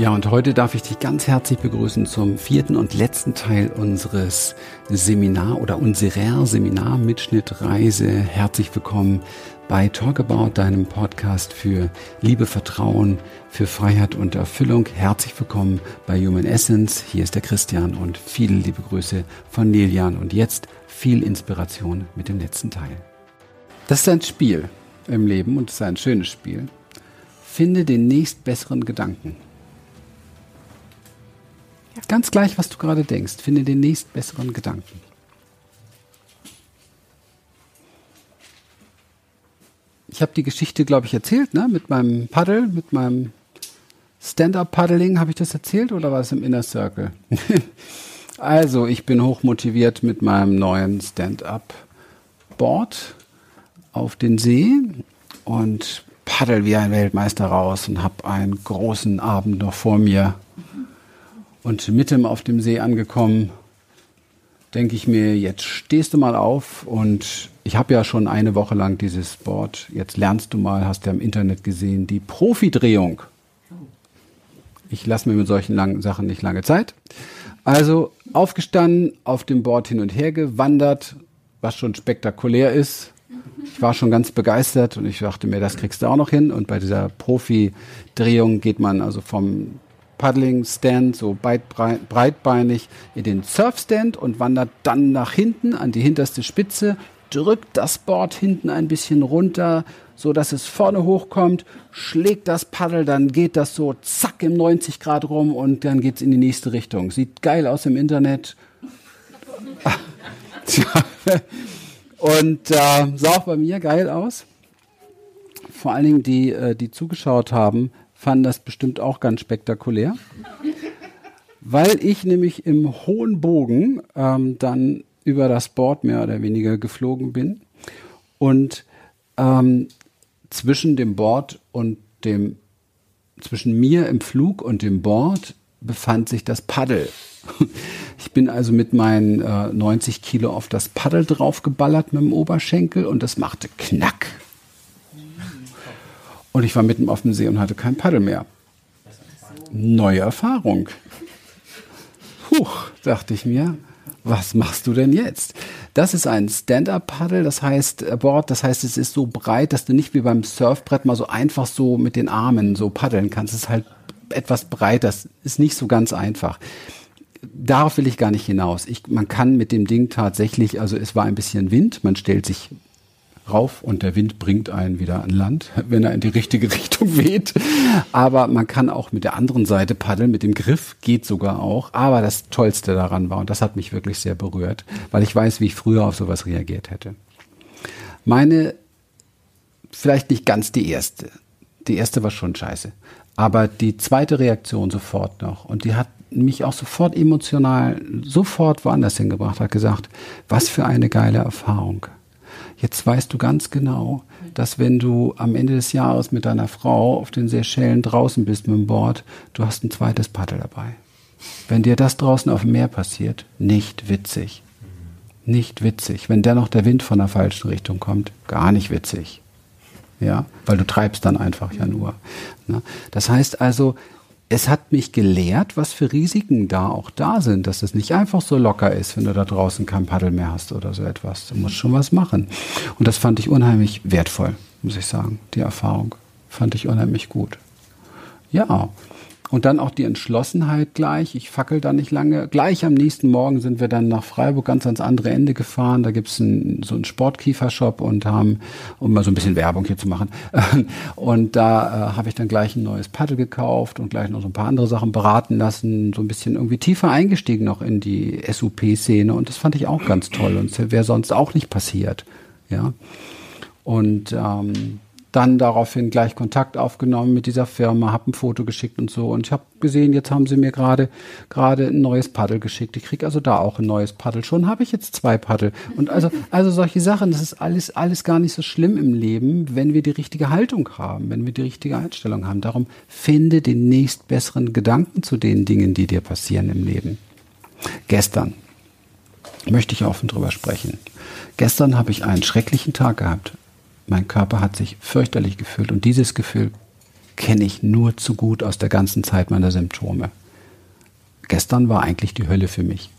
Ja, und heute darf ich dich ganz herzlich begrüßen zum vierten und letzten Teil unseres Seminar oder unserer Seminar-Mitschnittreise. Herzlich willkommen bei Talk About, deinem Podcast für Liebe, Vertrauen, für Freiheit und Erfüllung. Herzlich willkommen bei Human Essence. Hier ist der Christian und viele liebe Grüße von Lilian. Und jetzt viel Inspiration mit dem letzten Teil. Das ist ein Spiel im Leben und es ist ein schönes Spiel. Finde den nächstbesseren Gedanken. Ganz gleich, was du gerade denkst. Finde den nächstbesseren Gedanken. Ich habe die Geschichte, glaube ich, erzählt, ne? Mit meinem Paddel, mit meinem Stand-up-Paddling. Habe ich das erzählt oder war es im Inner Circle? also, ich bin hochmotiviert mit meinem neuen Stand-up-Board auf den See und paddel wie ein Weltmeister raus und habe einen großen Abend noch vor mir und mitten auf dem See angekommen, denke ich mir, jetzt stehst du mal auf und ich habe ja schon eine Woche lang dieses Board. Jetzt lernst du mal, hast du ja im Internet gesehen, die Profidrehung. Ich lasse mir mit solchen langen Sachen nicht lange Zeit. Also aufgestanden, auf dem Board hin und her gewandert, was schon spektakulär ist. Ich war schon ganz begeistert und ich dachte mir, das kriegst du auch noch hin. Und bei dieser Profidrehung geht man also vom Paddling Stand, so breitbeinig in den Surfstand und wandert dann nach hinten an die hinterste Spitze, drückt das Board hinten ein bisschen runter, so dass es vorne hochkommt, schlägt das Paddel, dann geht das so zack im 90 Grad rum und dann geht's in die nächste Richtung. Sieht geil aus im Internet. und äh, sah auch bei mir geil aus. Vor allen Dingen die, äh, die zugeschaut haben, fanden das bestimmt auch ganz spektakulär, weil ich nämlich im hohen Bogen ähm, dann über das Board mehr oder weniger geflogen bin und ähm, zwischen dem Board und dem zwischen mir im Flug und dem Board befand sich das Paddel. Ich bin also mit meinen äh, 90 Kilo auf das Paddel draufgeballert mit dem Oberschenkel und das machte Knack. Und ich war mitten auf dem See und hatte kein Paddel mehr. Neue Erfahrung. Huch, dachte ich mir, was machst du denn jetzt? Das ist ein Stand-up-Paddle, das heißt äh, Board, das heißt, es ist so breit, dass du nicht wie beim Surfbrett mal so einfach so mit den Armen so paddeln kannst. Es ist halt etwas breit, das ist nicht so ganz einfach. Darauf will ich gar nicht hinaus. Ich, man kann mit dem Ding tatsächlich, also es war ein bisschen Wind, man stellt sich rauf und der Wind bringt einen wieder an Land, wenn er in die richtige Richtung weht. Aber man kann auch mit der anderen Seite paddeln, mit dem Griff geht sogar auch. Aber das Tollste daran war, und das hat mich wirklich sehr berührt, weil ich weiß, wie ich früher auf sowas reagiert hätte. Meine, vielleicht nicht ganz die erste. Die erste war schon scheiße. Aber die zweite Reaktion sofort noch. Und die hat mich auch sofort emotional sofort woanders hingebracht, hat gesagt, was für eine geile Erfahrung. Jetzt weißt du ganz genau, dass wenn du am Ende des Jahres mit deiner Frau auf den Seychellen draußen bist mit dem Board, du hast ein zweites Paddel dabei. Wenn dir das draußen auf dem Meer passiert, nicht witzig. Nicht witzig. Wenn dennoch der Wind von der falschen Richtung kommt, gar nicht witzig. Ja, weil du treibst dann einfach ja nur. Das heißt also, es hat mich gelehrt, was für Risiken da auch da sind, dass es nicht einfach so locker ist, wenn du da draußen kein Paddel mehr hast oder so etwas. Du musst schon was machen. Und das fand ich unheimlich wertvoll, muss ich sagen. Die Erfahrung fand ich unheimlich gut. Ja, und dann auch die Entschlossenheit gleich. Ich fackel da nicht lange. Gleich am nächsten Morgen sind wir dann nach Freiburg ganz ans andere Ende gefahren. Da gibt's ein, so einen Sportkiefershop und haben, um mal so ein bisschen Werbung hier zu machen. Und da äh, habe ich dann gleich ein neues Paddel gekauft und gleich noch so ein paar andere Sachen beraten lassen. So ein bisschen irgendwie tiefer eingestiegen noch in die SUP-Szene. Und das fand ich auch ganz toll. Und wäre sonst auch nicht passiert. Ja. Und ähm, dann daraufhin gleich Kontakt aufgenommen mit dieser Firma, habe ein Foto geschickt und so. Und ich habe gesehen, jetzt haben sie mir gerade gerade ein neues Paddel geschickt. Ich krieg also da auch ein neues Paddel. Schon habe ich jetzt zwei Paddel. Und also, also solche Sachen, das ist alles, alles gar nicht so schlimm im Leben, wenn wir die richtige Haltung haben, wenn wir die richtige Einstellung haben. Darum finde den nächstbesseren Gedanken zu den Dingen, die dir passieren im Leben. Gestern möchte ich offen drüber sprechen. Gestern habe ich einen schrecklichen Tag gehabt. Mein Körper hat sich fürchterlich gefühlt und dieses Gefühl kenne ich nur zu gut aus der ganzen Zeit meiner Symptome. Gestern war eigentlich die Hölle für mich.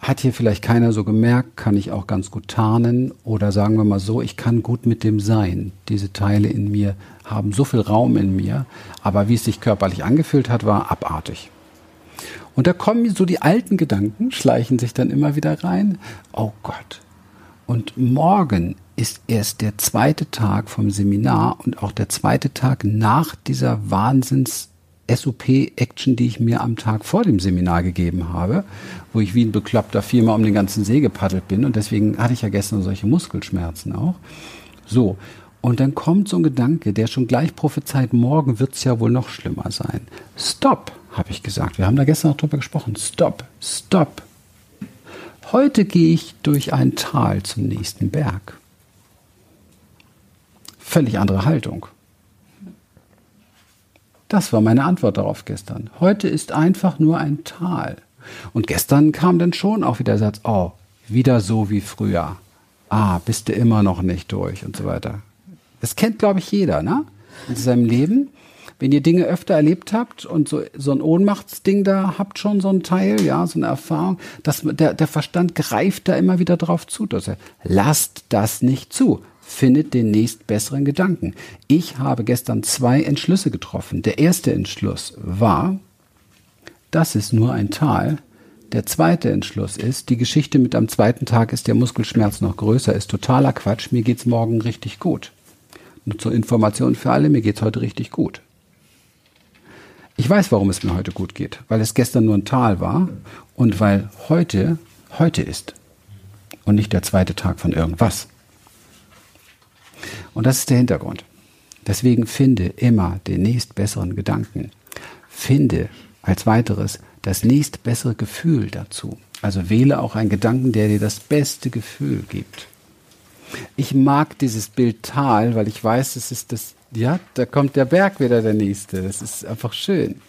Hat hier vielleicht keiner so gemerkt, kann ich auch ganz gut tarnen oder sagen wir mal so, ich kann gut mit dem sein. Diese Teile in mir haben so viel Raum in mir, aber wie es sich körperlich angefühlt hat, war abartig. Und da kommen so die alten Gedanken, schleichen sich dann immer wieder rein. Oh Gott. Und morgen ist erst der zweite Tag vom Seminar und auch der zweite Tag nach dieser Wahnsinns SOP-Action, die ich mir am Tag vor dem Seminar gegeben habe, wo ich wie ein Bekloppter viermal um den ganzen See gepaddelt bin und deswegen hatte ich ja gestern solche Muskelschmerzen auch. So, und dann kommt so ein Gedanke, der schon gleich prophezeit, morgen wird es ja wohl noch schlimmer sein. Stop, habe ich gesagt. Wir haben da gestern noch drüber gesprochen. Stop, stop. Heute gehe ich durch ein Tal zum nächsten Berg. Völlig andere Haltung. Das war meine Antwort darauf gestern. Heute ist einfach nur ein Tal. Und gestern kam dann schon auch wieder der Satz, oh, wieder so wie früher. Ah, bist du immer noch nicht durch und so weiter. Das kennt, glaube ich, jeder, ne? In seinem Leben. Wenn ihr Dinge öfter erlebt habt und so, so ein Ohnmachtsding da habt schon so ein Teil, ja, so eine Erfahrung, dass der, der Verstand greift da immer wieder drauf zu. Dass er, lasst das nicht zu. Findet den nächst besseren Gedanken. Ich habe gestern zwei Entschlüsse getroffen. Der erste Entschluss war, das ist nur ein Tal. Der zweite Entschluss ist, die Geschichte mit am zweiten Tag ist der Muskelschmerz noch größer, ist totaler Quatsch. Mir geht's morgen richtig gut. Nur zur Information für alle, mir geht's heute richtig gut. Ich weiß, warum es mir heute gut geht, weil es gestern nur ein Tal war und weil heute heute ist und nicht der zweite Tag von irgendwas. Und das ist der Hintergrund. Deswegen finde immer den nächstbesseren Gedanken. Finde als weiteres das nächstbessere Gefühl dazu. Also wähle auch einen Gedanken, der dir das beste Gefühl gibt. Ich mag dieses Bild Tal, weil ich weiß, es ist das, ja, da kommt der Berg wieder der nächste. Das ist einfach schön.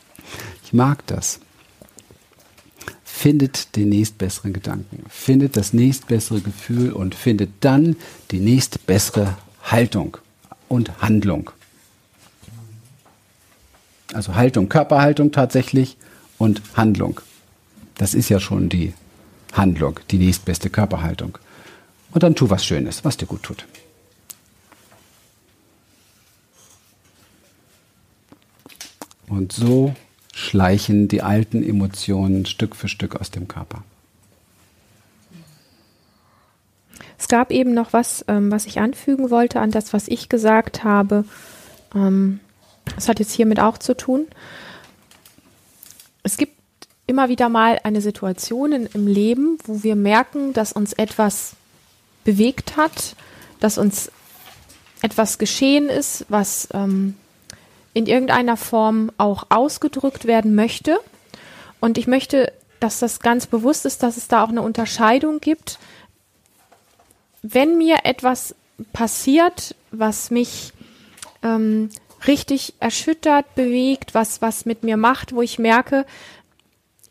Ich mag das. Findet den nächstbesseren Gedanken, findet das nächstbessere Gefühl und findet dann die nächstbessere Haltung und Handlung. Also Haltung, Körperhaltung tatsächlich und Handlung. Das ist ja schon die Handlung, die nächstbeste Körperhaltung. Und dann tu was Schönes, was dir gut tut. Und so schleichen die alten Emotionen Stück für Stück aus dem Körper. Es gab eben noch was, ähm, was ich anfügen wollte an das, was ich gesagt habe. Ähm, das hat jetzt hiermit auch zu tun. Es gibt immer wieder mal eine Situation in, im Leben, wo wir merken, dass uns etwas bewegt hat, dass uns etwas geschehen ist, was ähm, in irgendeiner Form auch ausgedrückt werden möchte. Und ich möchte, dass das ganz bewusst ist, dass es da auch eine Unterscheidung gibt. Wenn mir etwas passiert, was mich ähm, richtig erschüttert, bewegt, was, was mit mir macht, wo ich merke,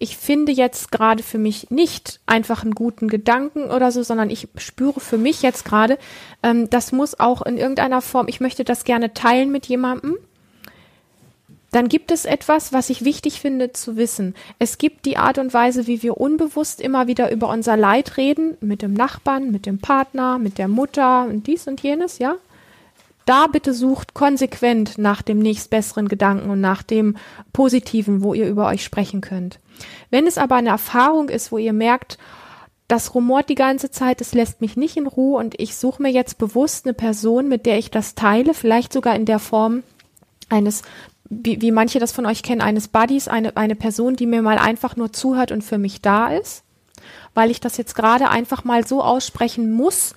ich finde jetzt gerade für mich nicht einfach einen guten Gedanken oder so, sondern ich spüre für mich jetzt gerade, ähm, das muss auch in irgendeiner Form, ich möchte das gerne teilen mit jemandem. Dann gibt es etwas, was ich wichtig finde zu wissen. Es gibt die Art und Weise, wie wir unbewusst immer wieder über unser Leid reden, mit dem Nachbarn, mit dem Partner, mit der Mutter und dies und jenes, ja? da bitte sucht konsequent nach dem nächstbesseren Gedanken und nach dem Positiven, wo ihr über euch sprechen könnt. Wenn es aber eine Erfahrung ist, wo ihr merkt, das rumort die ganze Zeit, es lässt mich nicht in Ruhe und ich suche mir jetzt bewusst eine Person, mit der ich das teile, vielleicht sogar in der Form eines, wie, wie manche das von euch kennen, eines Buddies, eine, eine Person, die mir mal einfach nur zuhört und für mich da ist, weil ich das jetzt gerade einfach mal so aussprechen muss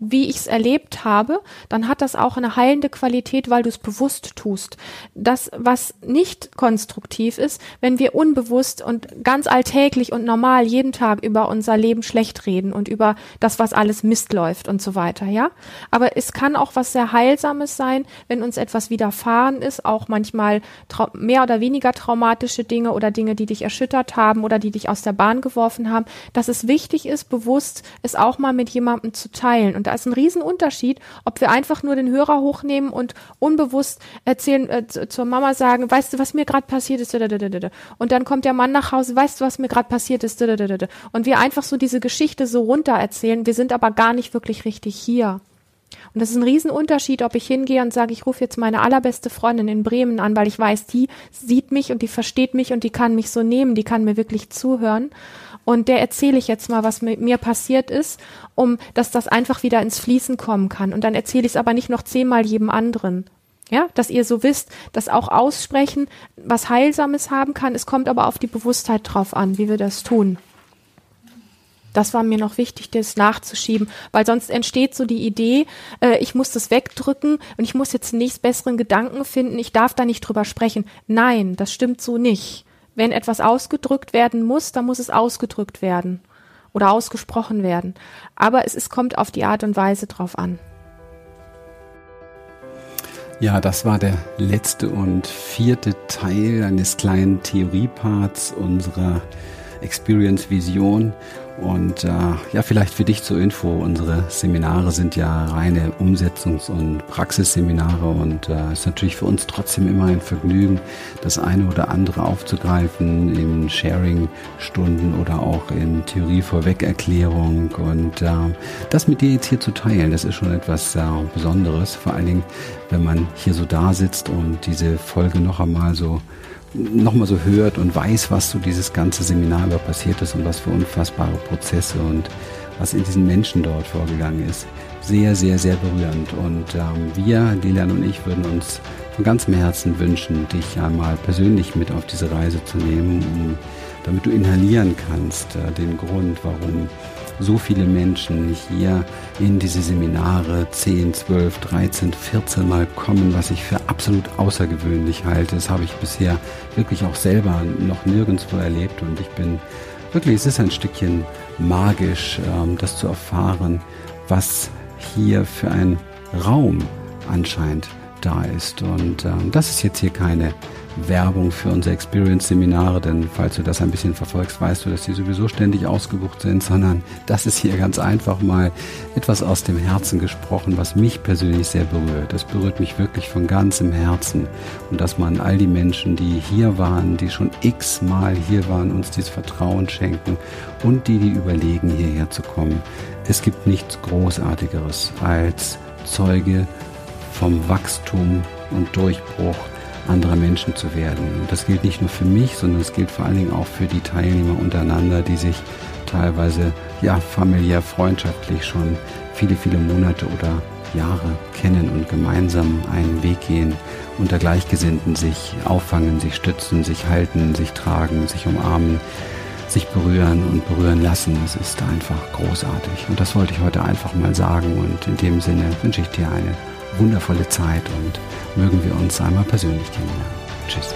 wie ich es erlebt habe, dann hat das auch eine heilende Qualität, weil du es bewusst tust. Das, was nicht konstruktiv ist, wenn wir unbewusst und ganz alltäglich und normal jeden Tag über unser Leben schlecht reden und über das, was alles Mist läuft und so weiter, ja. Aber es kann auch was sehr Heilsames sein, wenn uns etwas widerfahren ist, auch manchmal mehr oder weniger traumatische Dinge oder Dinge, die dich erschüttert haben oder die dich aus der Bahn geworfen haben, dass es wichtig ist, bewusst es auch mal mit jemandem zu teilen und Da ist ein Riesenunterschied, ob wir einfach nur den Hörer hochnehmen und unbewusst erzählen, äh, zur Mama sagen, weißt du, was mir gerade passiert ist? Und dann kommt der Mann nach Hause, weißt du, was mir gerade passiert ist? Und wir einfach so diese Geschichte so runter erzählen. Wir sind aber gar nicht wirklich richtig hier. Und das ist ein Riesenunterschied, ob ich hingehe und sage, ich rufe jetzt meine allerbeste Freundin in Bremen an, weil ich weiß, die sieht mich und die versteht mich und die kann mich so nehmen, die kann mir wirklich zuhören. Und der erzähle ich jetzt mal, was mit mir passiert ist, um dass das einfach wieder ins Fließen kommen kann. Und dann erzähle ich es aber nicht noch zehnmal jedem anderen. Ja, dass ihr so wisst, dass auch Aussprechen was Heilsames haben kann. Es kommt aber auf die Bewusstheit drauf an, wie wir das tun. Das war mir noch wichtig, das nachzuschieben, weil sonst entsteht so die Idee, äh, ich muss das wegdrücken und ich muss jetzt nächst besseren Gedanken finden, ich darf da nicht drüber sprechen. Nein, das stimmt so nicht. Wenn etwas ausgedrückt werden muss, dann muss es ausgedrückt werden oder ausgesprochen werden. Aber es, es kommt auf die Art und Weise drauf an. Ja, das war der letzte und vierte Teil eines kleinen Theorieparts unserer Experience Vision. Und äh, ja, vielleicht für dich zur Info, unsere Seminare sind ja reine Umsetzungs- und Praxisseminare und es äh, ist natürlich für uns trotzdem immer ein Vergnügen, das eine oder andere aufzugreifen in Sharing-Stunden oder auch in Theorie-Vorweg-Erklärung. Und äh, das mit dir jetzt hier zu teilen, das ist schon etwas äh, Besonderes, vor allen Dingen, wenn man hier so da sitzt und diese Folge noch einmal so nochmal so hört und weiß, was so dieses ganze Seminar über passiert ist und was für unfassbare Prozesse und was in diesen Menschen dort vorgegangen ist. Sehr, sehr, sehr berührend. Und ähm, wir, Lilian und ich, würden uns von ganzem Herzen wünschen, dich einmal persönlich mit auf diese Reise zu nehmen, um, damit du inhalieren kannst, äh, den Grund, warum so viele Menschen hier in diese Seminare 10, 12, 13, 14 Mal kommen, was ich für absolut außergewöhnlich halte. Das habe ich bisher wirklich auch selber noch nirgendwo erlebt und ich bin wirklich, es ist ein Stückchen magisch, ähm, das zu erfahren, was hier für ein Raum anscheinend da ist. Und ähm, das ist jetzt hier keine Werbung für unsere Experience-Seminare, denn falls du das ein bisschen verfolgst, weißt du, dass die sowieso ständig ausgebucht sind, sondern das ist hier ganz einfach mal etwas aus dem Herzen gesprochen, was mich persönlich sehr berührt. Das berührt mich wirklich von ganzem Herzen und dass man all die Menschen, die hier waren, die schon x-mal hier waren, uns dieses Vertrauen schenken und die, die überlegen, hierher zu kommen. Es gibt nichts Großartigeres als Zeuge vom Wachstum und Durchbruch anderer Menschen zu werden. Und das gilt nicht nur für mich, sondern es gilt vor allen Dingen auch für die Teilnehmer untereinander, die sich teilweise ja familiär, freundschaftlich schon viele, viele Monate oder Jahre kennen und gemeinsam einen Weg gehen, unter Gleichgesinnten sich auffangen, sich stützen, sich halten, sich tragen, sich umarmen, sich berühren und berühren lassen. Das ist einfach großartig. Und das wollte ich heute einfach mal sagen. Und in dem Sinne wünsche ich dir eine wundervolle Zeit und mögen wir uns einmal persönlich kennenlernen. Tschüss.